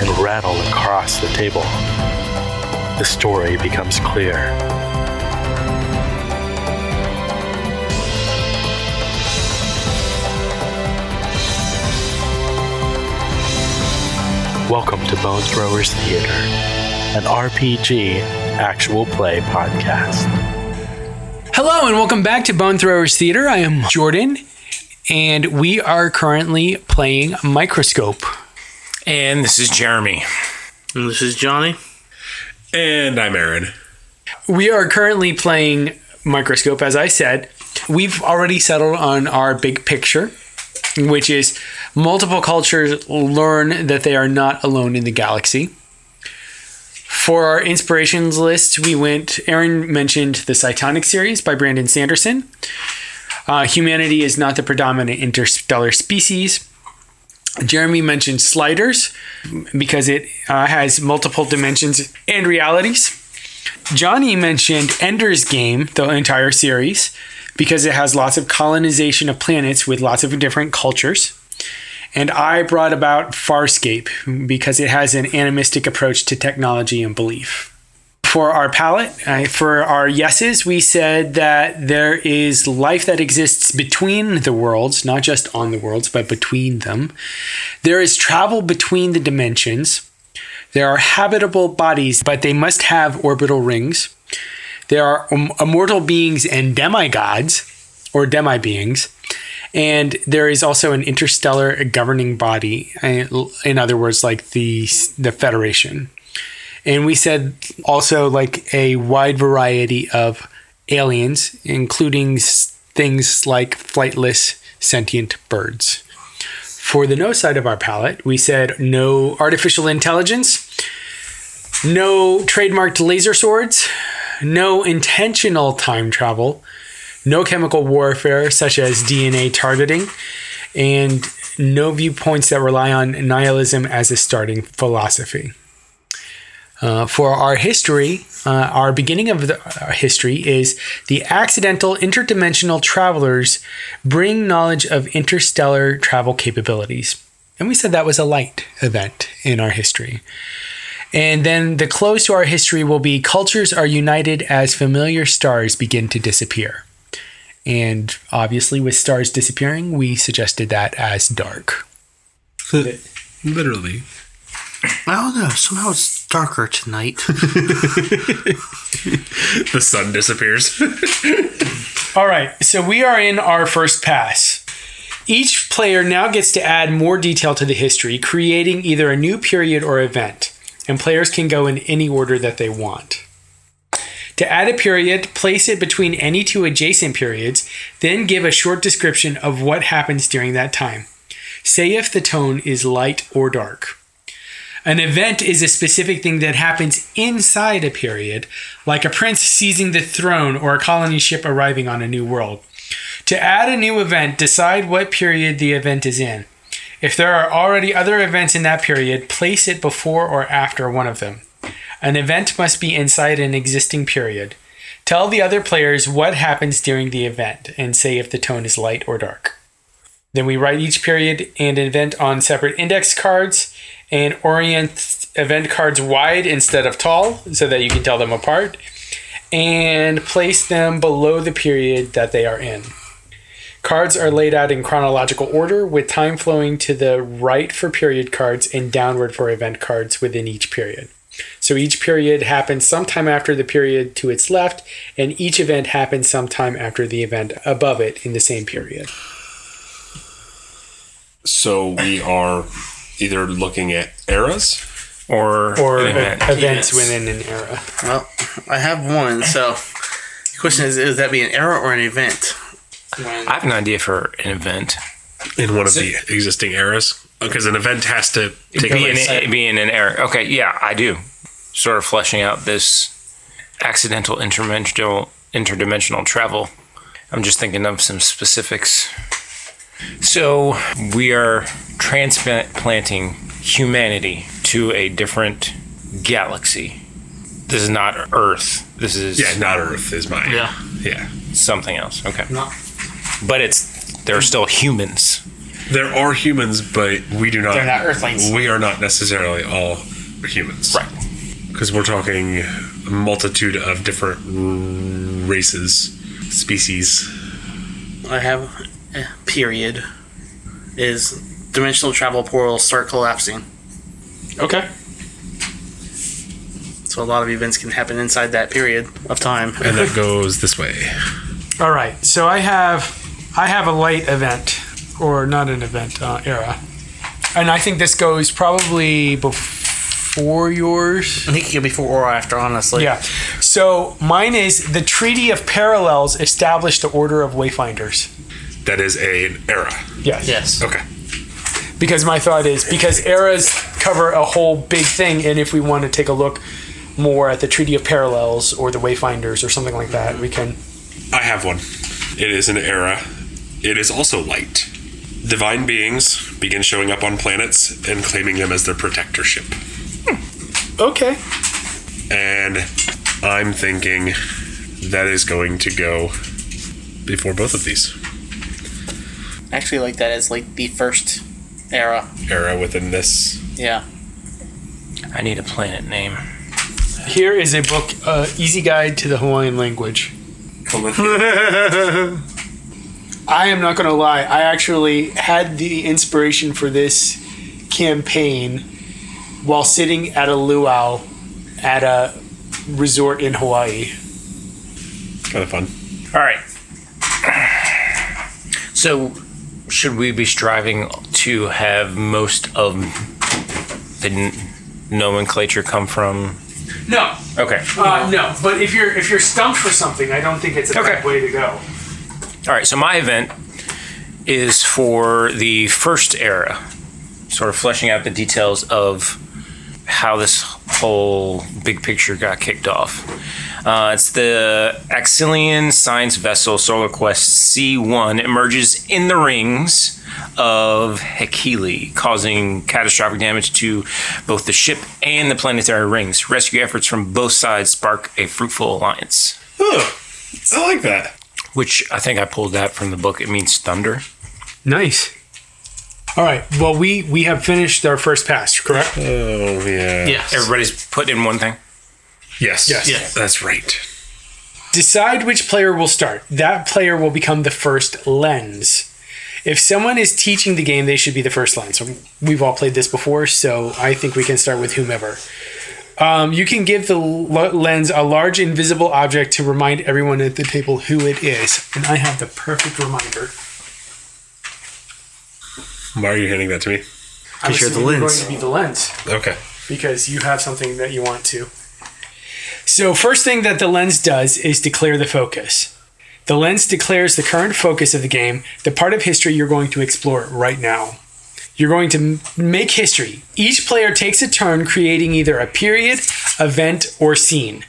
and rattle across the table, the story becomes clear. Welcome to Bone Throwers Theater, an RPG actual play podcast. Hello, and welcome back to Bone Throwers Theater. I am Jordan, and we are currently playing Microscope. And this is Jeremy. And this is Johnny. And I'm Aaron. We are currently playing Microscope, as I said. We've already settled on our big picture, which is multiple cultures learn that they are not alone in the galaxy. For our inspirations list, we went, Aaron mentioned the Cytonic series by Brandon Sanderson. Uh, humanity is not the predominant interstellar species. Jeremy mentioned Sliders because it uh, has multiple dimensions and realities. Johnny mentioned Ender's Game, the entire series, because it has lots of colonization of planets with lots of different cultures. And I brought about Farscape because it has an animistic approach to technology and belief. For our palette, uh, for our yeses, we said that there is life that exists between the worlds, not just on the worlds, but between them. There is travel between the dimensions. There are habitable bodies, but they must have orbital rings. There are um, immortal beings and demigods, or demi beings. And there is also an interstellar governing body, uh, in other words, like the the Federation. And we said also like a wide variety of aliens, including things like flightless sentient birds. For the no side of our palette, we said no artificial intelligence, no trademarked laser swords, no intentional time travel, no chemical warfare such as DNA targeting, and no viewpoints that rely on nihilism as a starting philosophy. Uh, for our history, uh, our beginning of the, our history is the accidental interdimensional travelers bring knowledge of interstellar travel capabilities. And we said that was a light event in our history. And then the close to our history will be cultures are united as familiar stars begin to disappear. And obviously, with stars disappearing, we suggested that as dark. Literally. I don't know. Somehow it's darker tonight. the sun disappears. All right, so we are in our first pass. Each player now gets to add more detail to the history, creating either a new period or event, and players can go in any order that they want. To add a period, place it between any two adjacent periods, then give a short description of what happens during that time. Say if the tone is light or dark. An event is a specific thing that happens inside a period, like a prince seizing the throne or a colony ship arriving on a new world. To add a new event, decide what period the event is in. If there are already other events in that period, place it before or after one of them. An event must be inside an existing period. Tell the other players what happens during the event and say if the tone is light or dark. Then we write each period and event on separate index cards and orient event cards wide instead of tall so that you can tell them apart and place them below the period that they are in. Cards are laid out in chronological order with time flowing to the right for period cards and downward for event cards within each period. So each period happens sometime after the period to its left, and each event happens sometime after the event above it in the same period. So we are either looking at eras or Or an event. events Yes. within an era. well, I have one. So the question is: Is that be an era or an event? I have an idea for an event. in one of the existing eras. Because an event has to take be place. in, be in an era. Okay, yeah, I do. Sort of fleshing out this accidental interdimensional interdimensional travel. I'm just thinking of some specifics. So we are transplanting humanity to a different galaxy. This is not Earth. This is Yeah, not Earth is mine. Yeah. Yeah. something else. Okay, No. but it's they're still humans. There are humans, but we do not. They're not Earthlings. We are not necessarily all humans. Right. Because we're talking a multitude of different races, species. I have a period. Is dimensional travel portals start collapsing. Okay. So a lot of events can happen inside that period of time. And that goes this way. All right. So I have I have a light event, or not an event uh, era, and I think this goes probably before yours. I think it could be before or after, honestly. Yeah. So mine is the Treaty of Parallels established the Order of Wayfinders. That is an era. Yes. Yes. Okay. Because my thought is because eras cover a whole big thing, and if we want to take a look more at the Treaty of Parallels or the Wayfinders or something like that, we can. I have one. It is an era. It is also light. Divine beings begin showing up on planets and claiming them as their protectorship. Hmm. Okay. And I'm thinking that is going to go before both of these. I actually like that as like the first era. Era within this. Yeah. I need a planet name. Here is a book, uh, Easy Guide to the Hawaiian Language. I am not going to lie. I actually had the inspiration for this campaign while sitting at a luau at a resort in Hawaii. kind of fun. All right. So, should we be striving to have most of the n- nomenclature come from? No, Okay. uh, no. But if you're if you're stumped for something, I don't think it's a bad Okay. way to go. All right. So my event is for the first era, sort of fleshing out the details of how this whole big picture got kicked off. Uh, it's the Axilian science vessel Solar Quest C1 emerges in the rings of Hekili, causing catastrophic damage to both the ship and the planetary rings. Rescue efforts from both sides spark a fruitful alliance. Oh, I like that. Which I think I pulled that from the book. It means thunder. Nice. All right. Well, we we have finished our first pass, correct? Oh, yeah. Yes. Everybody's put in one thing. Yes. Yes. Yes. That's right. Decide which player will start. That player will become the first lens. If someone is teaching the game, they should be the first lens. So we've all played this before, so I think we can start with whomever. Um, you can give the l- lens a large invisible object to remind everyone at the table who it is. And I have the perfect reminder. Why are you handing that to me? I'm you're the lens. going to be the lens. Okay. because you have something that you want to. So, first thing that the lens does is declare the focus. The lens declares the current focus of the game, the part of history you're going to explore right now. You're going to m- make history. Each player takes a turn creating either a period, event, or scene.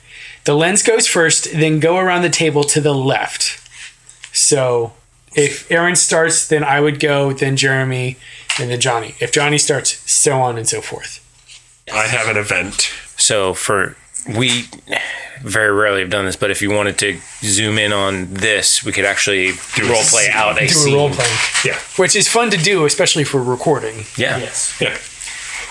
The lens goes first, then go around the table to the left. So, if Aaron starts, then I would go, then Jeremy, and then Johnny. If Johnny starts, so on and so forth. I have an event. So for we very rarely have done this, but if you wanted to zoom in on this, we could actually a role play out a do scene. a role playing, Yeah. which is fun to do, especially for recording. Yeah. Yes. Yeah.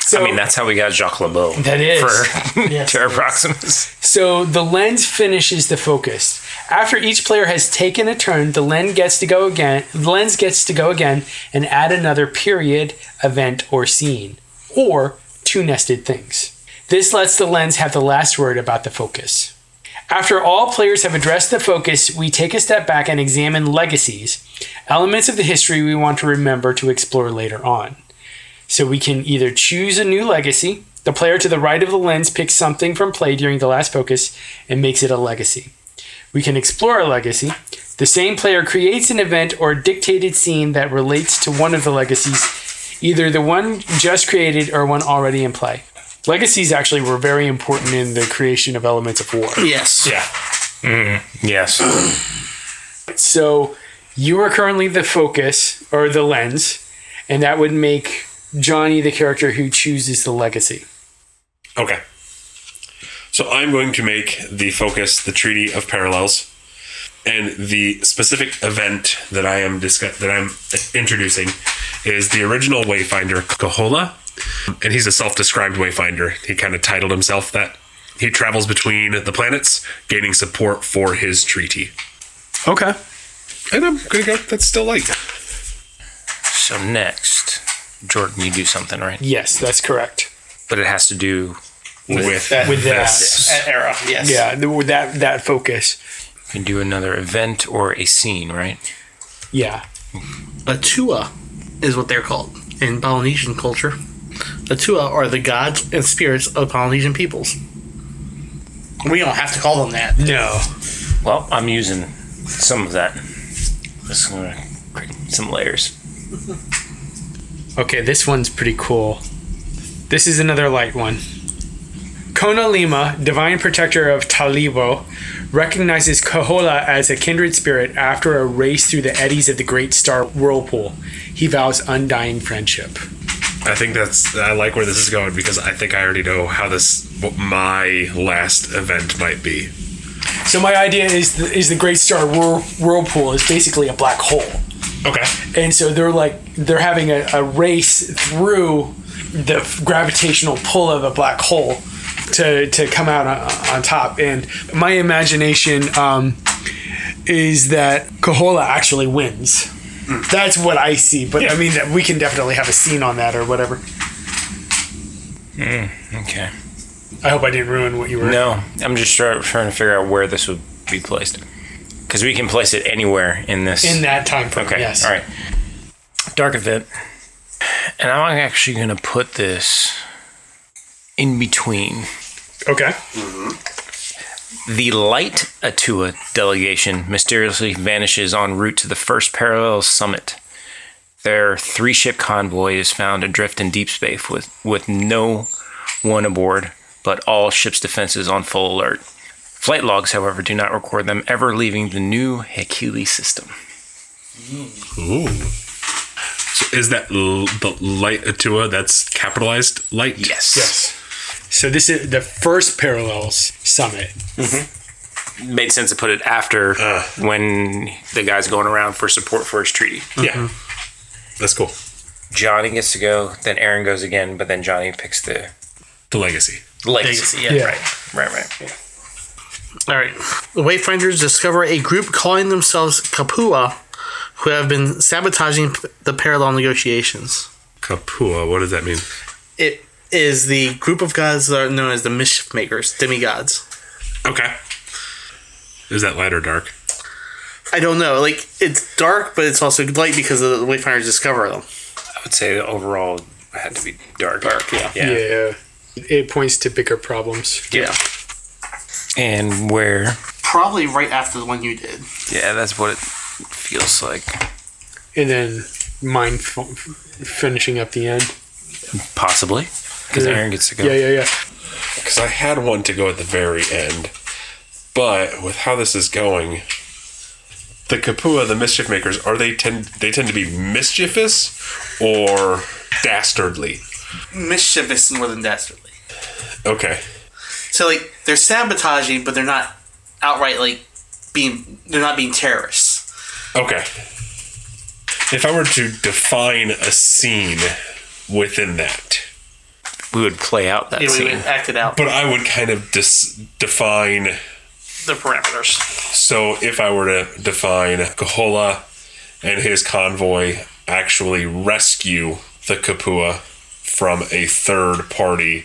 So, I mean, that's how we got Jacques LeBeau. That is. For Yes, Terra. Proximus. so the lens finishes the focus. After each player has taken a turn, the lens gets to go again. The lens gets to go again and add another period, event, or scene, or two nested things. This lets the lens have the last word about the focus. After all players have addressed the focus, we take a step back and examine legacies, elements of the history we want to remember to explore later on. So we can either choose a new legacy, the player to the right of the lens picks something from play during the last focus and makes it a legacy. We can explore a legacy. The same player creates an event or dictated scene that relates to one of the legacies. either the one just created or one already in play. Legacies actually were very important in the creation of elements of war. Yes. Yeah. Mm-hmm. Yes. So you are currently the focus or the lens, and that would make Johnny the character who chooses the legacy. Okay. So I'm going to make the focus the Treaty of Parallels, and the specific event that I am discuss- that I'm introducing is the original Wayfinder Kahola, and he's a self-described Wayfinder. He kind of titled himself that. He travels between the planets, gaining support for his treaty. Okay. And I'm gonna go. That's still light. So next, Jordan, you do something right, Yes, that's correct. but it has to do. With, that- With that. this. Era. Yes. Yeah, with that that focus. You can do another event or a scene, right? Yeah. Atua is what they're called in Polynesian culture. Atua are the gods and spirits of Polynesian peoples. We don't have to call them that. No. Well, I'm using some of that. Just gonna create some layers. Okay, this one's pretty cool. This is another light one. Kona Lima, divine protector of Talibo, recognizes Kahola as a kindred spirit after a race through the eddies of the great star whirlpool. He vows undying friendship. I think that's. I like where this is going because I think I already know how this what my last event might be. So my idea is the, is the great star whirl, whirlpool is basically a black hole. Okay. and so they're like they're having a, a race through the gravitational pull of a black hole to to come out on, on top and my imagination um, is that Kahola actually wins that's what I see but I mean we can definitely have a scene on that or whatever mm, Okay. I hope I didn't ruin what you were No, I'm just try, trying to figure out where this would be placed. Because we can place it anywhere in this. in that time frame Okay. yes All right. Dark event. And I'm actually going to put this in between. okay mm-hmm. The light Atua delegation mysteriously vanishes en route to the first parallel summit. Their three ship convoy is found adrift in deep space with, with no one aboard, but all ship's defenses on full alert. Flight logs, however, do not record them ever leaving the new Hekili system. Ooh. So is that l- the light Atua that's capitalized light? Yes. yes so this is the first parallels summit Made sense to put it after Uh. when the guy's going around for support for his treaty. Yeah. That's cool. Johnny gets to go, then Aaron goes again, but then Johnny picks the The legacy. legacy. Legacy, yeah. Yeah. Right, right, right. All right. The Wayfinders discover a group calling themselves Kapua who have been sabotaging the parallel negotiations. Kapua. What does that mean? It is the group of gods that are known as the Mischief Makers, demigods. Okay. Is that light or dark? I don't know. Like, it's dark, but it's also light because the Wayfinders discover them. I would say that overall it had to be dark. Dark, yeah. Yeah. yeah it points to bigger problems Yeah. And where? Probably right after the one you did. Yeah, that's what it feels like. and then mine f- finishing up the end. Possibly. Because Yeah. Aaron gets to go. Yeah, yeah, yeah. Because I had one to go at the very end, but with how this is going, the Kapua, the mischief makers, are they tend they tend to be mischievous or dastardly? Mischievous more than dastardly. Okay. So, like, they're sabotaging, but they're not outright, like, being. They're not being terrorists. Okay. If I were to define a scene within that, We would play out that Yeah, we scene. would act it out. but I would kind of dis- define The parameters. So if I were to define Kahola and his convoy actually rescue the Kapua from a third party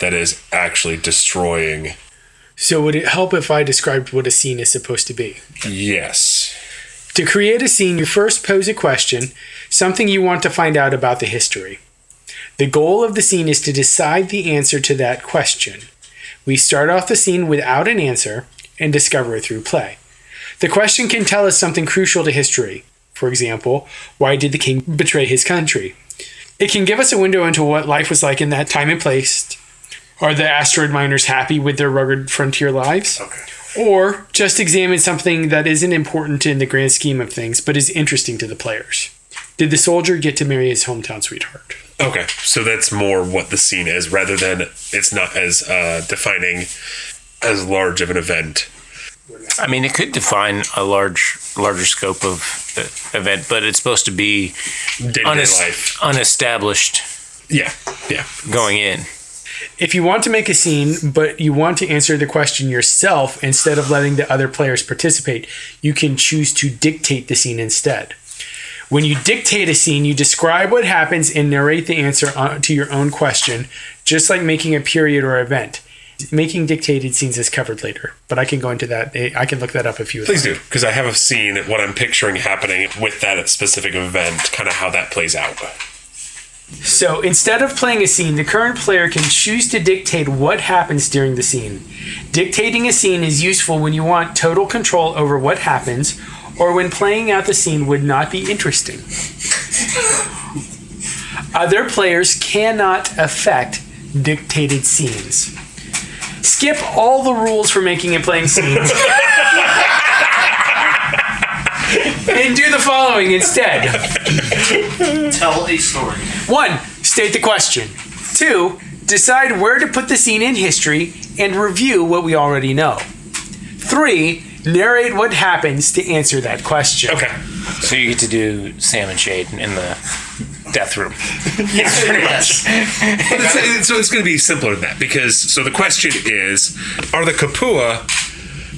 that is actually destroying. So would it help if I described what a scene is supposed to be? Yes. To create a scene, you first pose a question, something you want to find out about the history. The goal of the scene is to decide the answer to that question. We start off the scene without an answer and discover it through play. The question can tell us something crucial to history. For example, why did the king betray his country? It can give us a window into what life was like in that time and place. Are the asteroid miners happy with their rugged frontier lives? Okay. Or just examine something that isn't important in the grand scheme of things, but is interesting to the players. Did the soldier get to marry his hometown sweetheart? Okay, so that's more what the scene is, rather than it's not as uh, defining as large of an event. I mean, it could define a large, larger scope of uh, event, but it's supposed to be Day to day unes- life. unestablished Yeah, yeah. going in. If you want to make a scene, but you want to answer the question yourself instead of letting the other players participate, you can choose to dictate the scene instead. When you dictate a scene, you describe what happens and narrate the answer uh, to your own question, just like making a period or event. Making dictated scenes is covered later, but I can go into that. Eh, I can look that up if you would Please like. do, because I have a scene of what I'm picturing happening with that specific event, kind of how that plays out. So instead of playing a scene, the current player can choose to dictate what happens during the scene. Dictating a scene is useful when you want total control over what happens or when playing out the scene would not be interesting. Other players cannot affect dictated scenes. Skip all the rules for making and playing scenes. and do the following instead. Tell a story. One, state the question. Two, decide where to put the scene in history and review what we already know. Three, narrate what happens to answer that question. Okay. So you get to do Sam and Shade in the death room. yes, Pretty much. But it's- so it's going to be simpler than that because so the question is: Are the Kapua,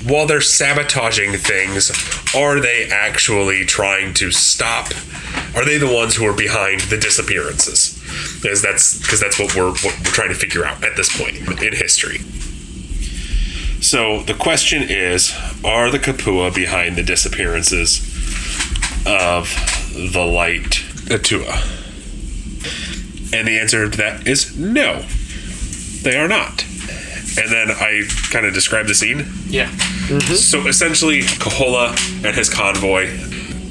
while they're sabotaging things, are they actually trying to stop? Are they the ones who are behind the disappearances? Because that's because that's what we're what we're trying to figure out at this point in history. So the question is: Are the Kapua behind the disappearances of the light Atua? And the answer to that is no, they are not. And then I kind of describe the scene. Yeah. Mm-hmm. So essentially, Kahola and his convoy.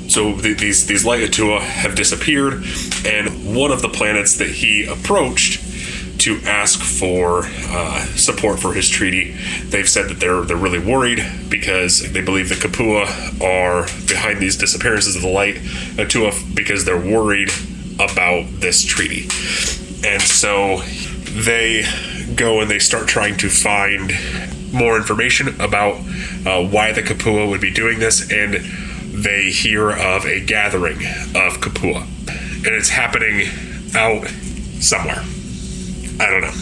So th- these these light Atua have disappeared, and one of the planets that he approached to ask for uh, support for his treaty, they've said that they're they're really worried because they believe the Kapua are behind these disappearances of the light Atua because they're worried about this treaty, and so they go and they start trying to find more information about uh, why the Kapua would be doing this, and they hear of a gathering of Kapua, and it's happening out somewhere. I don't know.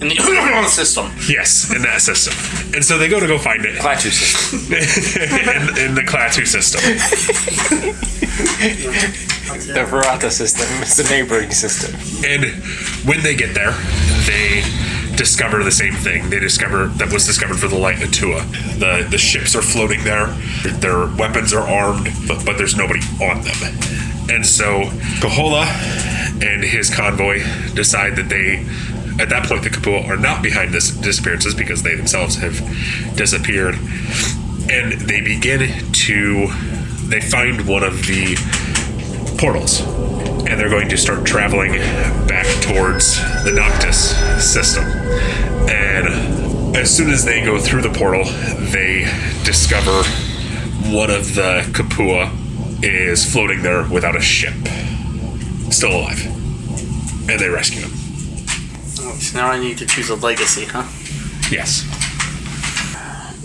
In the system. Yes, in that system, and so they go to go find it Plateau system. in, in the Klaatu system. The Verata system is the neighboring system. And when they get there, they discover the same thing. They discover that was discovered for the Light Atua. The the ships are floating there. Their weapons are armed, but, but there's nobody on them. And so Kahola and his convoy decide that they at that point the Kapua are not behind this disappearances because they themselves have disappeared. And they begin to they find one of the portals and they're going to start traveling back towards the Nikto system. And as soon as they go through the portal, they discover one of the Kapua is floating there without a ship, still alive. And they rescue him. Oh, so now I need to choose a legacy, huh? Yes.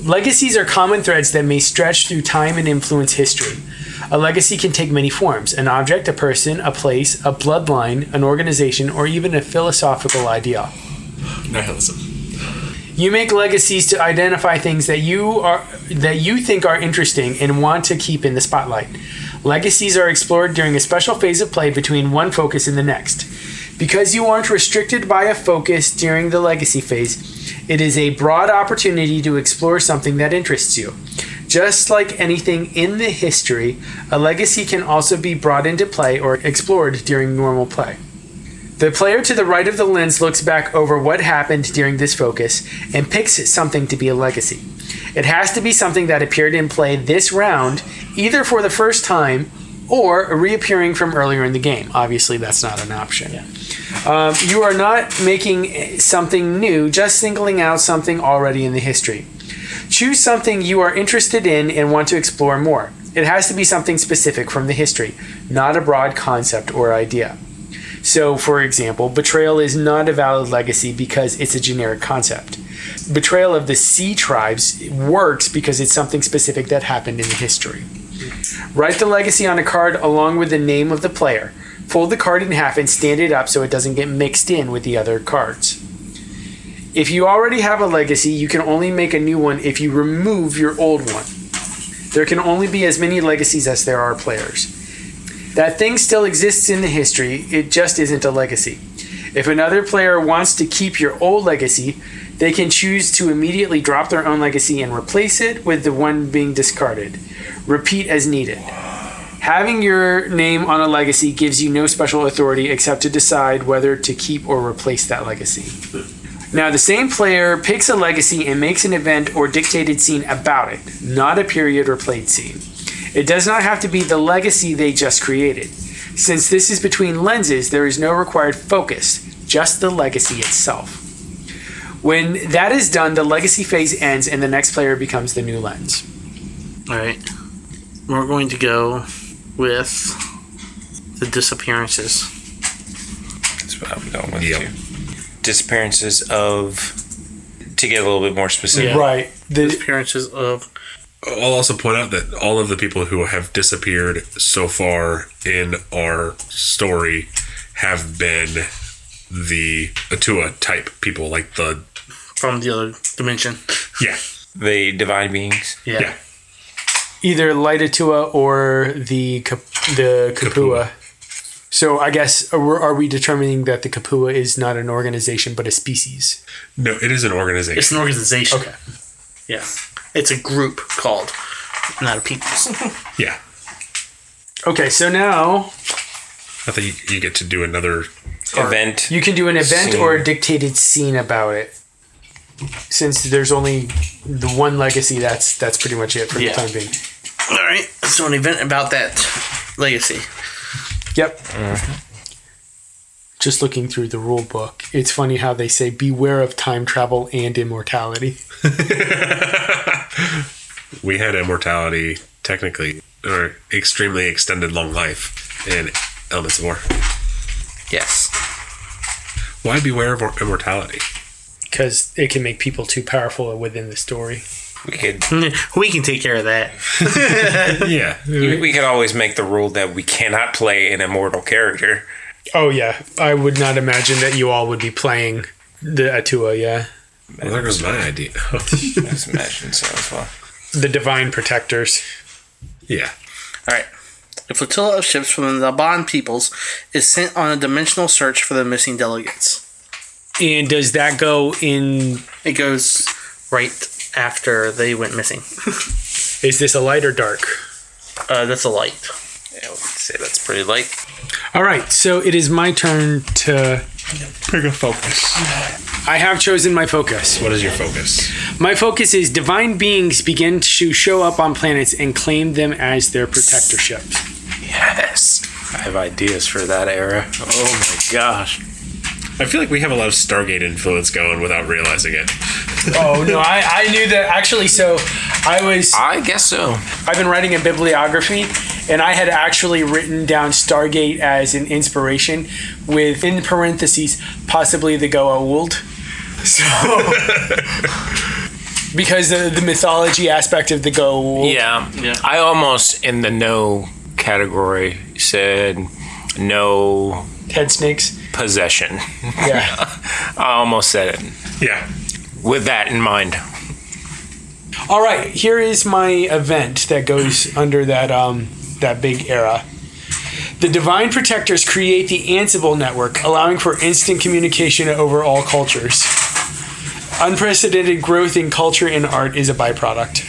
Legacies are common threads that may stretch through time and influence history. A legacy can take many forms an object, a person, a place, a bloodline, an organization, or even a philosophical idea. Nihilism. You make legacies to identify things that you are that you think are interesting and want to keep in the spotlight. Legacies are explored during a special phase of play between one focus and the next. Because you aren't restricted by a focus during the legacy phase, it is a broad opportunity to explore something that interests you. Just like anything in the history, a legacy can also be brought into play or explored during normal play. The player to the right of the lens looks back over what happened during this focus and picks something to be a legacy. It has to be something that appeared in play this round, either for the first time or reappearing from earlier in the game. Obviously, that's not an option. Um, you are not making something new, just singling out something already in the history. Choose something you are interested in and want to explore more. It has to be something specific from the history, not a broad concept or idea. So, for example, betrayal is not a valid legacy because it's a generic concept. Betrayal of the Sea Tribes works because it's something specific that happened in history. Write the legacy on a card along with the name of the player. Fold the card in half and stand it up so it doesn't get mixed in with the other cards. If you already have a legacy, you can only make a new one if you remove your old one. There can only be as many legacies as there are players. That thing still exists in the history, it just isn't a legacy. If another player wants to keep your old legacy, they can choose to immediately drop their own legacy and replace it with the one being discarded. Repeat as needed. Having your name on a legacy gives you no special authority except to decide whether to keep or replace that legacy. Now, the same player picks a legacy and makes an event or dictated scene about it, not a period or played scene. It does not have to be the legacy they just created. Since this is between lenses, there is no required focus, just the legacy itself. When that is done, the legacy phase ends and the next player becomes the new lens. All right. We're going to go with the disappearances. That's what I'm going with Yep. too. Disappearances of to get a little bit more specific. Yeah. Right. The, Disappearances of I'll also point out that all of the people who have disappeared so far in our story have been the Atua type people, like the from the other dimension. yeah, The divine beings. Yeah. yeah, either light Atua or the Kap- the Kapua. So I guess are, are we determining that the Kapua is not an organization but a species? no, it is an organization. It's an organization. Okay. Yeah. It's a group called, not a people. yeah, Okay, so now I think you, you get to do another. Event. you can do an event Scene. or a dictated scene about it. Since there's only the one legacy, that's that's pretty much it for Yeah. the time being. All right. So an event about that legacy. Yep. Mm-hmm. Just looking through the rule book, it's funny how they say beware of time travel and immortality. We had immortality technically, or extremely extended long life in Elements of War. Yes. Why beware of immortality? because it can make people too powerful within the story. We could We can take care of that. yeah, we we could always make the rule that we cannot play an immortal character. Oh yeah, I would not imagine that you all would be playing the Atua. Yeah, well, there goes my idea. Let's imagine so as well. the Divine Protectors. yeah, All right. A flotilla of ships from the Laban peoples is sent on a dimensional search for the missing delegates. And does that go in? It goes right after they went missing. Is this a light or dark? Uh, that's a light. Yeah, we could say that's pretty light. All right, so it is my turn to. Pick a focus. I have chosen my focus. What is your focus? My focus is divine beings begin to show up on planets and claim them as their protectorships. Yes. I have ideas for that era. Oh my gosh. I feel like we have a lot of Stargate influence going without realizing it. Oh no, I, I knew that actually. So I was I guess so. I've been writing a bibliography, and I had actually written down Stargate as an inspiration, with in parentheses possibly the Goa'uld. So, because the, the mythology aspect of the Goa'uld. Yeah. Yeah. I almost in the no category said no head snakes. possession. Yeah. I almost said it Yeah. With that in mind. All right. Here is my event that goes under that um that big era. The Divine Protectors create the Ansible network, allowing for instant communication over all cultures. Unprecedented growth in culture and art is a byproduct.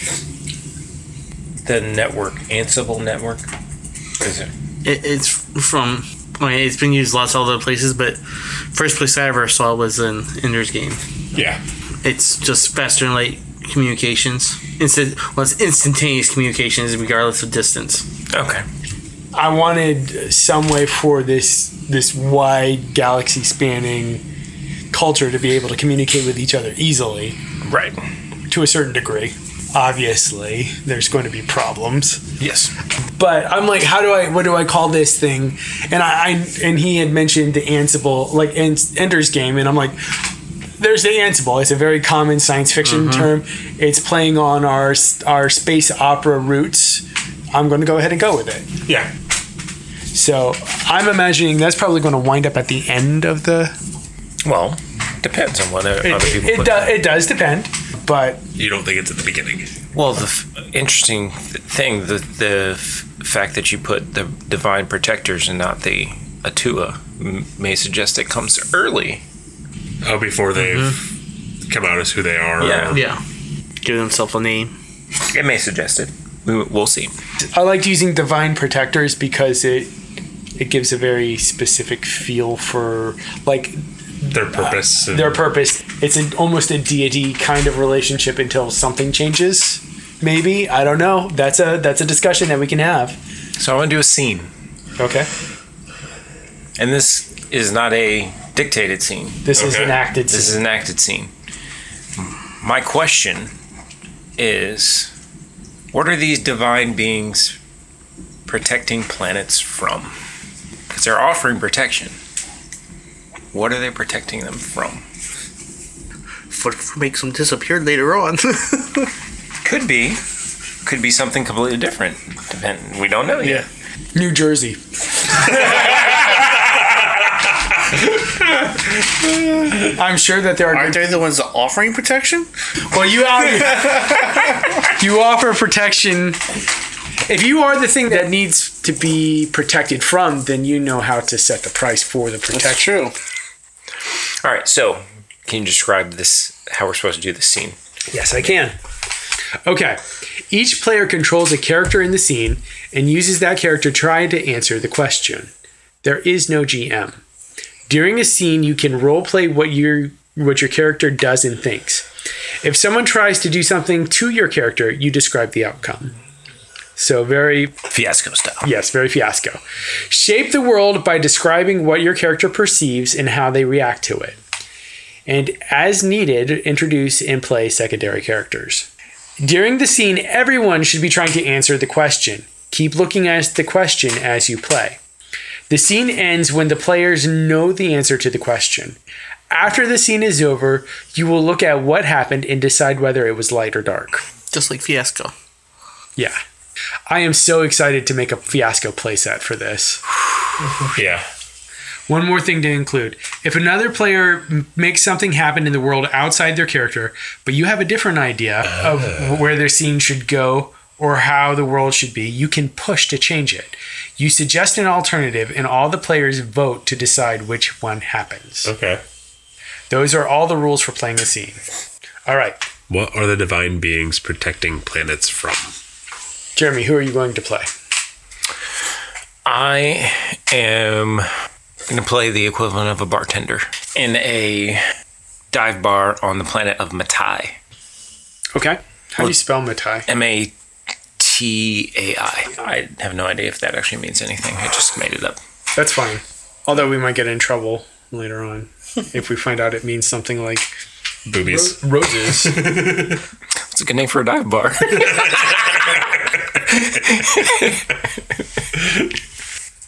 The network, Ansible network. What is it? It, it's from. I mean, it's been used lots of other places, but first place I ever saw was in Ender's Game. Yeah. It's just faster and light communications. Instead, well, it's instantaneous communications regardless of distance. Okay. I wanted some way for this this wide galaxy spanning culture to be able to communicate with each other easily Right. to a certain degree. Obviously, there's going to be problems. Yes. but I'm like, how do I, what do I call this thing? And I, I and he had mentioned the Ansible, like En- Ender's Game, and I'm like, there's the Ansible. It's a very common science fiction mm-hmm. term. It's playing on our our space opera roots. I'm going to go ahead and go with it. Yeah. So I'm imagining that's probably going to wind up at the end of the. Well, depends on what other It, people it, put. do, it does depend, but You don't think it's at the beginning? Well, the f- interesting th- thing, the the f- fact that you put the divine protectors and not the Atua m- may suggest it comes early. Oh, before they've mm-hmm. come out as who they are. Yeah. Yeah. Give themselves a name. It may suggest it. We, we'll see. I liked using divine protectors because it it gives a very specific feel for like Their purpose. Uh, and- their purpose. It's an, almost a deity kind of relationship until something changes. Maybe I don't know. That's a that's a discussion that we can have. So I want to do a scene, Okay, and this is not a dictated scene. this is Okay. an acted. This is scene. an acted scene. My question is, what are these divine beings protecting planets from? Because they're offering protection. What are they protecting them from? What makes them disappear later on? Could be, could be something completely different. Depend. We don't know yet. New Jersey. I'm sure that there are. Aren't they the ones that offering protection? Well, you you offer protection. If you are the thing that needs to be protected from, then you know how to set the price for the protection. true. All right. So, can you describe this? How we're supposed to do this scene? Yes, I can. Okay. Each player controls a character in the scene and uses that character trying to answer the question. There is no GM. During a scene, you can roleplay what your what your character does and thinks. If someone tries to do something to your character, you describe the outcome. So very Fiasco style. Yes, very fiasco. Shape the world by describing what your character perceives and how they react to it. And as needed, introduce and play secondary characters. During the scene, everyone should be trying to answer the question. Keep looking at the question as you play. The scene ends when the players know the answer to the question. After the scene is over, you will look at what happened and decide whether it was light or dark. Just like Fiasco. Yeah. I am so excited to make a fiasco playset for this. yeah. One more thing to include. If another player m- makes something happen in the world outside their character, but you have a different idea of ah. where their scene should go or how the world should be, you can push to change it. You suggest an alternative, and all the players vote to decide which one happens. Okay. Those are all the rules for playing the scene. All right, What are the divine beings protecting planets from? Jeremy, who are you going to play? I am going to play the equivalent of a bartender in a dive bar on the planet of Matai. Okay. How do you spell Matai? M A T A I. I have no idea if that actually means anything. I just made it up. That's fine. Although we might get in trouble later on if we find out it means something like Boobies. roses. It's a good name for a dive bar.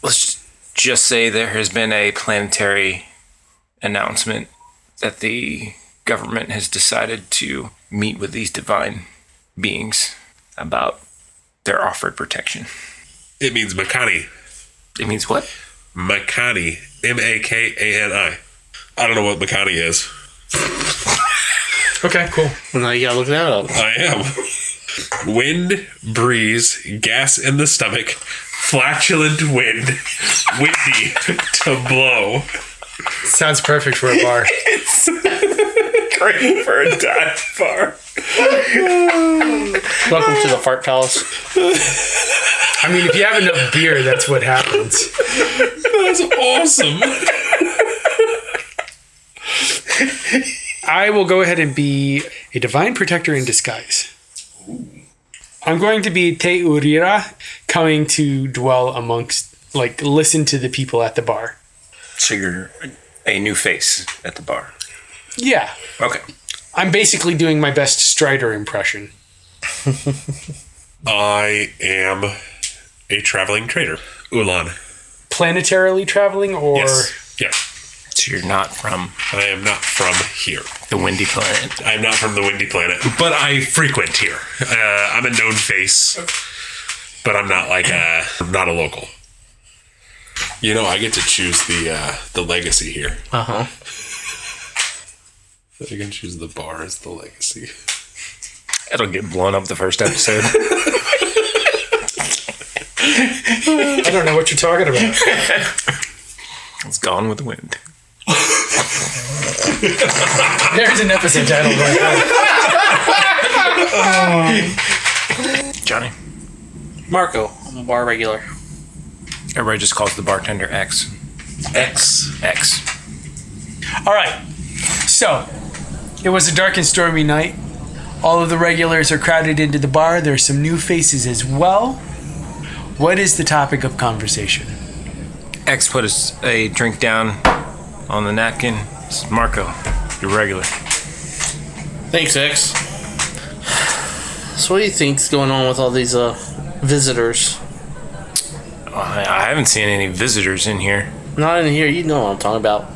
Let's just say there has been a planetary announcement that the government has decided to meet with these divine beings about their offered protection. It means Makani. It means what? Makani. M A K A N I. I don't know what Makani is. okay, cool. Well, now you gotta look that up. I am. Wind, breeze, gas in the stomach, flatulent wind, windy to blow. Sounds perfect for a bar. Great for a dive bar. Welcome to the Fart Palace. I mean, if you have enough beer, that's what happens. That's awesome. I will go ahead and be a divine protector in disguise. I'm going to be Te Urira, coming to dwell amongst, like, listen to the people at the bar. So you're a new face at the bar. Yeah, Okay. I'm basically doing my best Strider impression. I am a traveling trader. Ulan. Planetarily traveling, or Yes. Yeah. So you're not from I am not from here. the windy planet. I'm not from the windy planet, but I frequent here. Uh, I'm a known face, but I'm not like a I'm not a local. You know, I get to choose the uh, the legacy here. Uh huh. I can choose the bar as the legacy. It'll get blown up the first episode. I don't know what you're talking about. it's gone with the wind. There's an episode title right there. Johnny. Marco, I'm a bar regular. Everybody just calls the bartender X. X. X. All right. So, it was a dark and stormy night. All of the regulars are crowded into the bar. There are some new faces as well. What is the topic of conversation? X put us a drink down on the napkin. It's Marco, your regular. Thanks, X. So, what do you think's going on with all these uh visitors? I, I haven't seen any visitors in here. Not in here. You know what I'm talking about.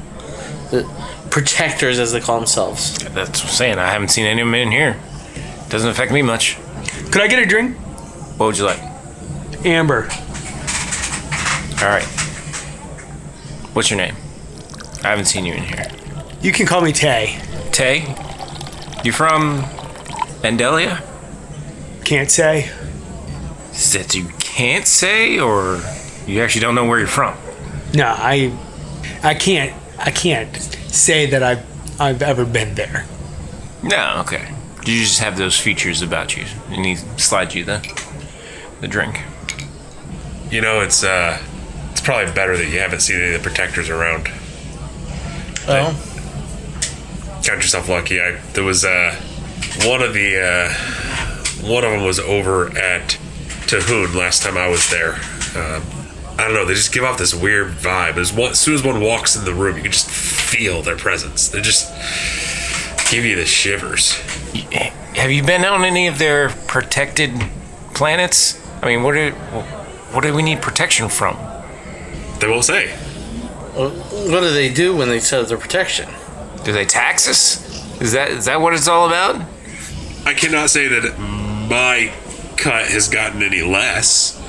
The protectors, as they call themselves. That's what I'm saying. I haven't seen any of them in here. Doesn't affect me much. Could I get a drink? What would you like? Amber. All right. What's your name? I haven't seen you in here. You can call me Tay. Tay? You from Vandalia? Can't say. Is that you can't say, or you actually don't know where you're from? No, I I can't I can't say that I've I've ever been there. No, okay. Did you just have those features about you, and he slides you the the drink. You know, it's uh, it's probably better that you haven't seen any of the protectors around. Oh, Count yourself lucky. I there was uh, one of the uh, one of them was over at Tahoon last time I was there. Um, I don't know. They just give off this weird vibe. As, one, as soon as one walks in the room, you can just feel their presence. They just give you the shivers. Have you been on any of their protected planets? I mean, what do what do we need protection from? They won't say. Well, what do they do when they set up their protection? Do they tax us? Is that is that what it's all about? I cannot say that my cut has gotten any less.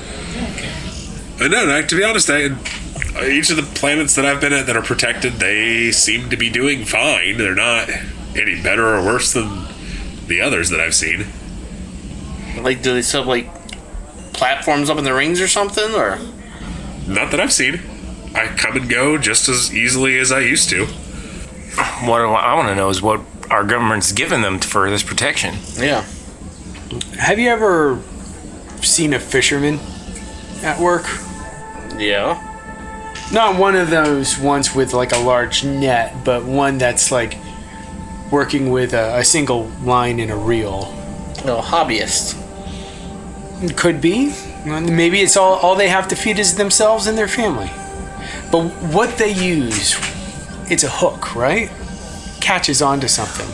No, no, to be honest, I, uh, each of the planets that I've been at that are protected, they seem to be doing fine. They're not any better or worse than the others that I've seen. Like, do they set up like platforms up in the rings or something? Or Not that I've seen. I come and go just as easily as I used to. What I want to know is what our government's given them for this protection. yeah, Have you ever seen a fisherman at work? Yeah. Not one of those ones with like a large net, but one that's like working with a, a single line in a reel. No hobbyist. Could be. Maybe it's all all they have to feed is themselves and their family. But what they use, it's a hook, right? Catches onto something.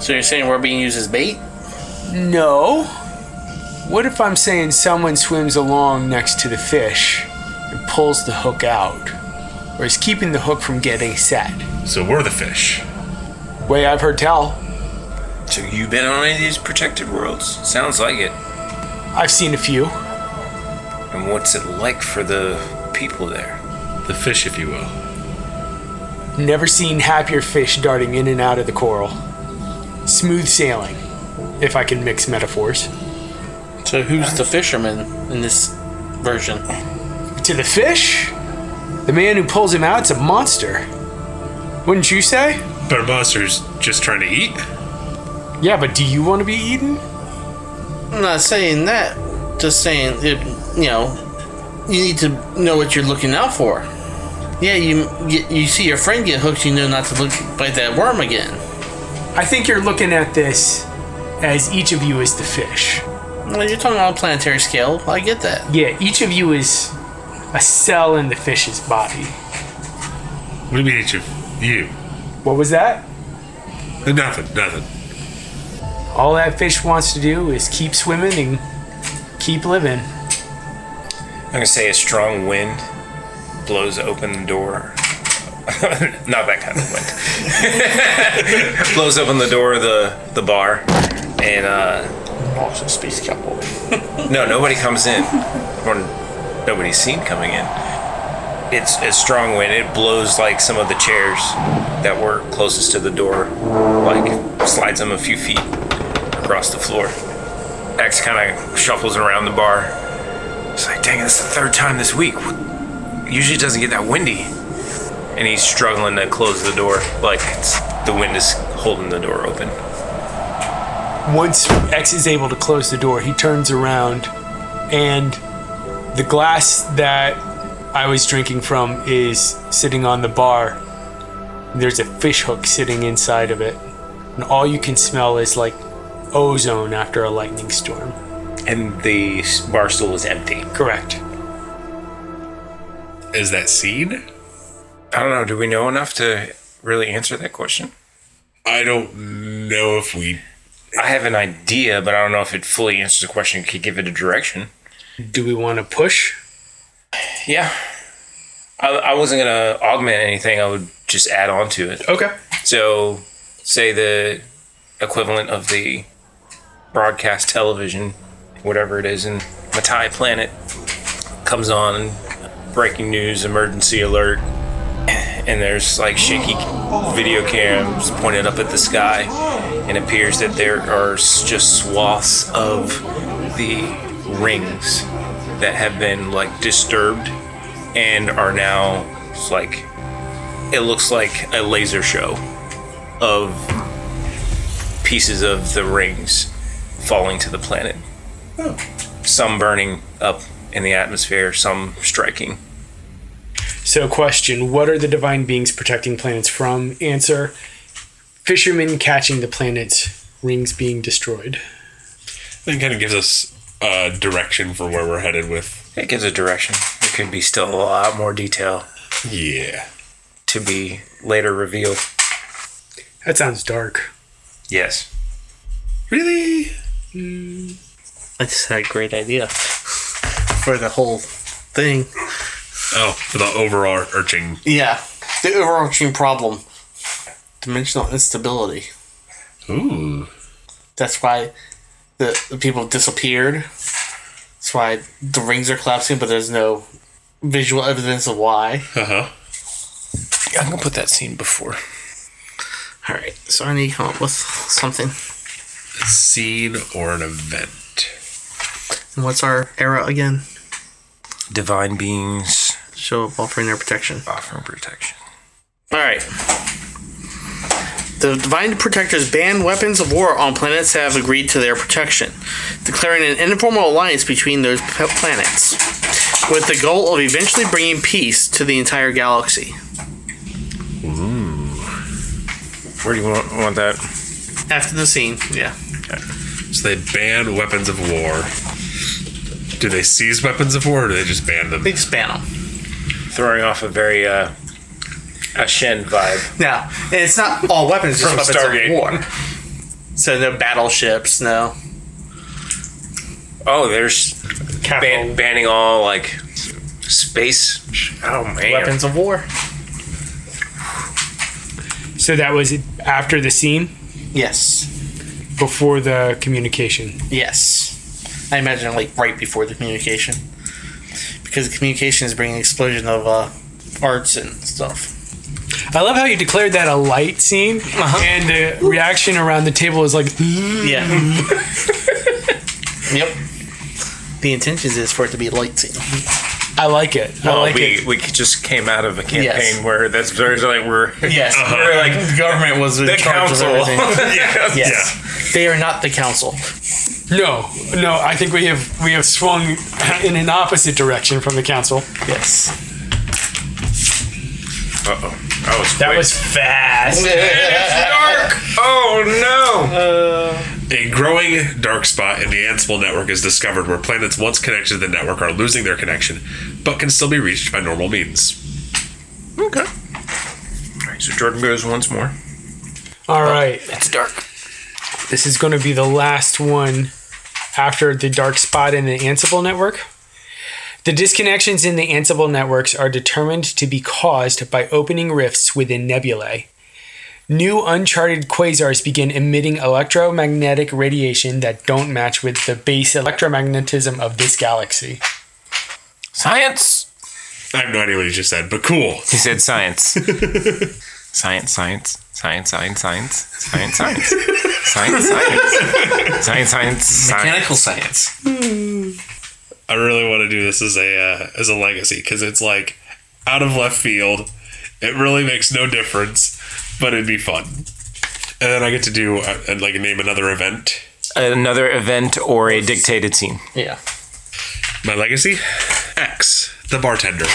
So you're saying we're being used as bait? No. What if I'm saying someone swims along next to the fish and pulls the hook out, or is keeping the hook from getting set? So we're the fish. Way I've heard tell. So you've been on any of these protected worlds? Sounds like it. I've seen a few. And what's it like for the people there? The fish, if you will. Never seen happier fish darting in and out of the coral. Smooth sailing, if I can mix metaphors. So who's the fisherman in this version? To the fish, the man who pulls him out's a monster. Wouldn't you say? But a monster's just trying to eat? Yeah, but do you want to be eaten? I'm not saying that. Just saying, it, you know, you need to know what you're looking out for. Yeah, you you, you see your friend get hooked, you know not to look bite that worm again. I think you're looking at this as each of you is the fish. Well, you're talking on a planetary scale. I get that. Yeah, each of you is a cell in the fish's body. What do you mean each of you? What was that? Nothing, nothing. All that fish wants to do is keep swimming and keep living. I'm gonna say a strong wind blows open the door. Not that kind of wind. blows open the door of the the bar, and uh, Also, space cowboy. no, nobody comes in, or nobody's seen coming in. It's a strong wind. It blows like some of the chairs that were closest to the door, like slides them a few feet across the floor. X kind of shuffles around the bar. It's like, dang, this is the third time this week. Usually it doesn't get that windy. And he's struggling to close the door, like the wind is holding the door open. Once X is able to close the door, he turns around and the glass that I was drinking from is sitting on the bar. There's a fish hook sitting inside of it. And all you can smell is like ozone after a lightning storm. And the bar stool is empty. Correct. Is that seen? I don't know. Do we know enough to really answer that question? I don't know if we. I have an idea, but I don't know if it fully answers the question. Could give it a direction. Do we want to push? Yeah. I, I wasn't gonna augment anything. I would just add on to it. Okay. So, say the equivalent of the broadcast television, whatever it is, in Matai Planet comes on, breaking news, emergency alert, and there's like shaky video cams pointed up at the sky, and it appears that there are just swaths of the rings that have been like disturbed and are now like it looks like a laser show of pieces of the rings falling to the planet. Oh. Some burning up in the atmosphere, some striking. So, question What are the divine beings protecting planets from? Answer Fishermen catching the planets, rings being destroyed. That kind of gives us a direction for where we're headed with. It gives a direction. There could be still a lot more detail Yeah. to be later revealed. That sounds dark. Yes. Really? I just had a great idea for the whole thing. Oh, for the overarching. Yeah, the overarching problem: dimensional instability. Ooh. That's why the, the people disappeared. That's why the rings are collapsing, but there's no visual evidence of why. Uh huh. I'm gonna put that scene before. All right, so I need to come up with something. A scene or an event. And what's our era again? Divine beings Show up offering their protection. offering protection. All right. The Divine Protectors ban weapons of war on planets that have agreed to their protection, declaring an informal alliance between those planets, with the goal of eventually bringing peace to the entire galaxy. Where do you want, want that? After the scene, yeah. So they ban weapons of war. Do they seize weapons of war or do they just ban them? They just ban them. Throwing off a very uh, a Shen vibe. Now, and it's not all weapons, just From weapons Stargate. of war. So no battleships, no Oh, there's ban- banning all like space. Oh man. weapons of war. So, that was after the scene, Yes, before the communication. yes. I imagine like right before the communication, because the communication is bringing explosion of uh, arts and stuff. I love how you declared that a light scene, Uh-huh. and the reaction around the table is like, Yeah. yep. The intentions is for it to be a light scene. I like it. I Well, like we it. we just came out of a campaign Yes. where that's very like we're Yes. we're like the government was in the charge council. of everything. yeah. Yes. They are not the council. No, no, I think we have we have swung in an opposite direction from the council. Yes. Uh oh. That was That quick. was fast. dark. Oh no. Uh. A growing dark spot in the Ansible network is discovered where planets once connected to the network are losing their connection, but can still be reached by normal means. Okay. All right, so Jordan goes once more. All right. Oh, it's dark. This is going to be the last one after the dark spot in the Ansible network. The disconnections in the Ansible networks are determined to be caused by opening rifts within nebulae. New uncharted quasars begin emitting electromagnetic radiation that don't match with the base electromagnetism of this galaxy. Science. I have no idea what he just said, but cool. He said science. science, science, science, science, science, science, science, science, science, science, science, Mechanical science. Hmm. I really want to do this as a uh, as a legacy because it's like out of left field. It really makes no difference, but it'd be fun. And then I get to do uh, and like name another event. Another event or a dictated scene. Yeah. My legacy, X, the bartender.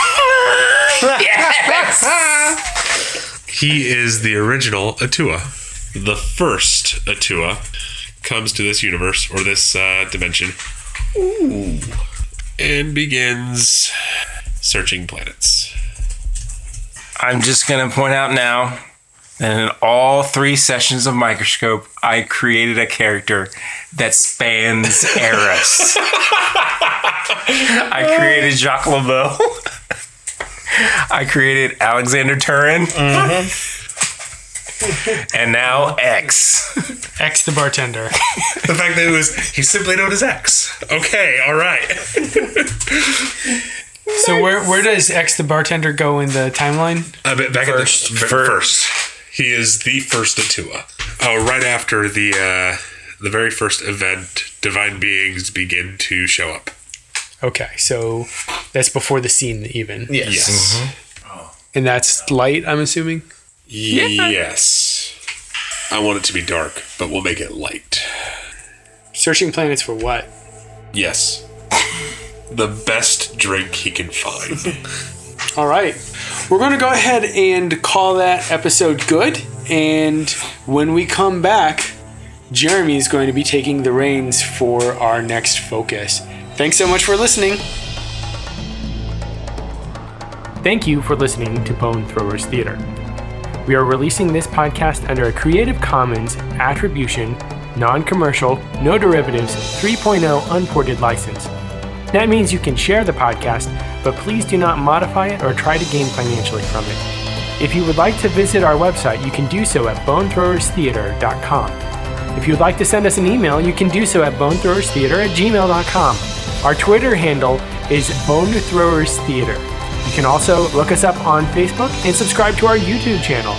He is the original Atua. The first Atua comes to this universe or this uh, dimension. Ooh. And begins searching planets. I'm just going to point out now that in all three sessions of Microscope, I created a character that spans eras. I created Jacques LeBeau. I created Alexander Turin. Mm-hmm. And now X. X the bartender. The fact that it was he's simply known as X. Okay, all right. So where where does X the bartender go in the timeline? Uh, back First. at the, Fir- first. He is the first Atua. Oh, right after the uh, the very first event, divine beings begin to show up. Okay, so that's before the scene even. Yes. Yes. And that's light, I'm assuming. Yes. I want it to be dark, but we'll make it light. Searching planets for what? Yes. The best drink he can find. All right. We're going to go ahead and call that episode good. And when we come back, Jeremy is going to be taking the reins for our next focus. Thanks so much for listening. Thank you for listening to Bone Throwers Theater. We are releasing this podcast under a Creative Commons Attribution, Non Commercial, No Derivatives 3.0 Unported license. That means you can share the podcast, but please do not modify it or try to gain financially from it. If you would like to visit our website, you can do so at bonethrowerstheater.com. If you would like to send us an email, you can do so at bonethrowerstheater at gmail.com. Our Twitter handle is bonethrowerstheater. You can also look us up on Facebook and subscribe to our YouTube channel.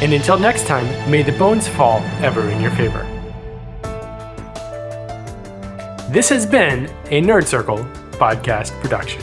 And until next time, may the bones fall ever in your favor. This has been a Nerd Circle podcast production.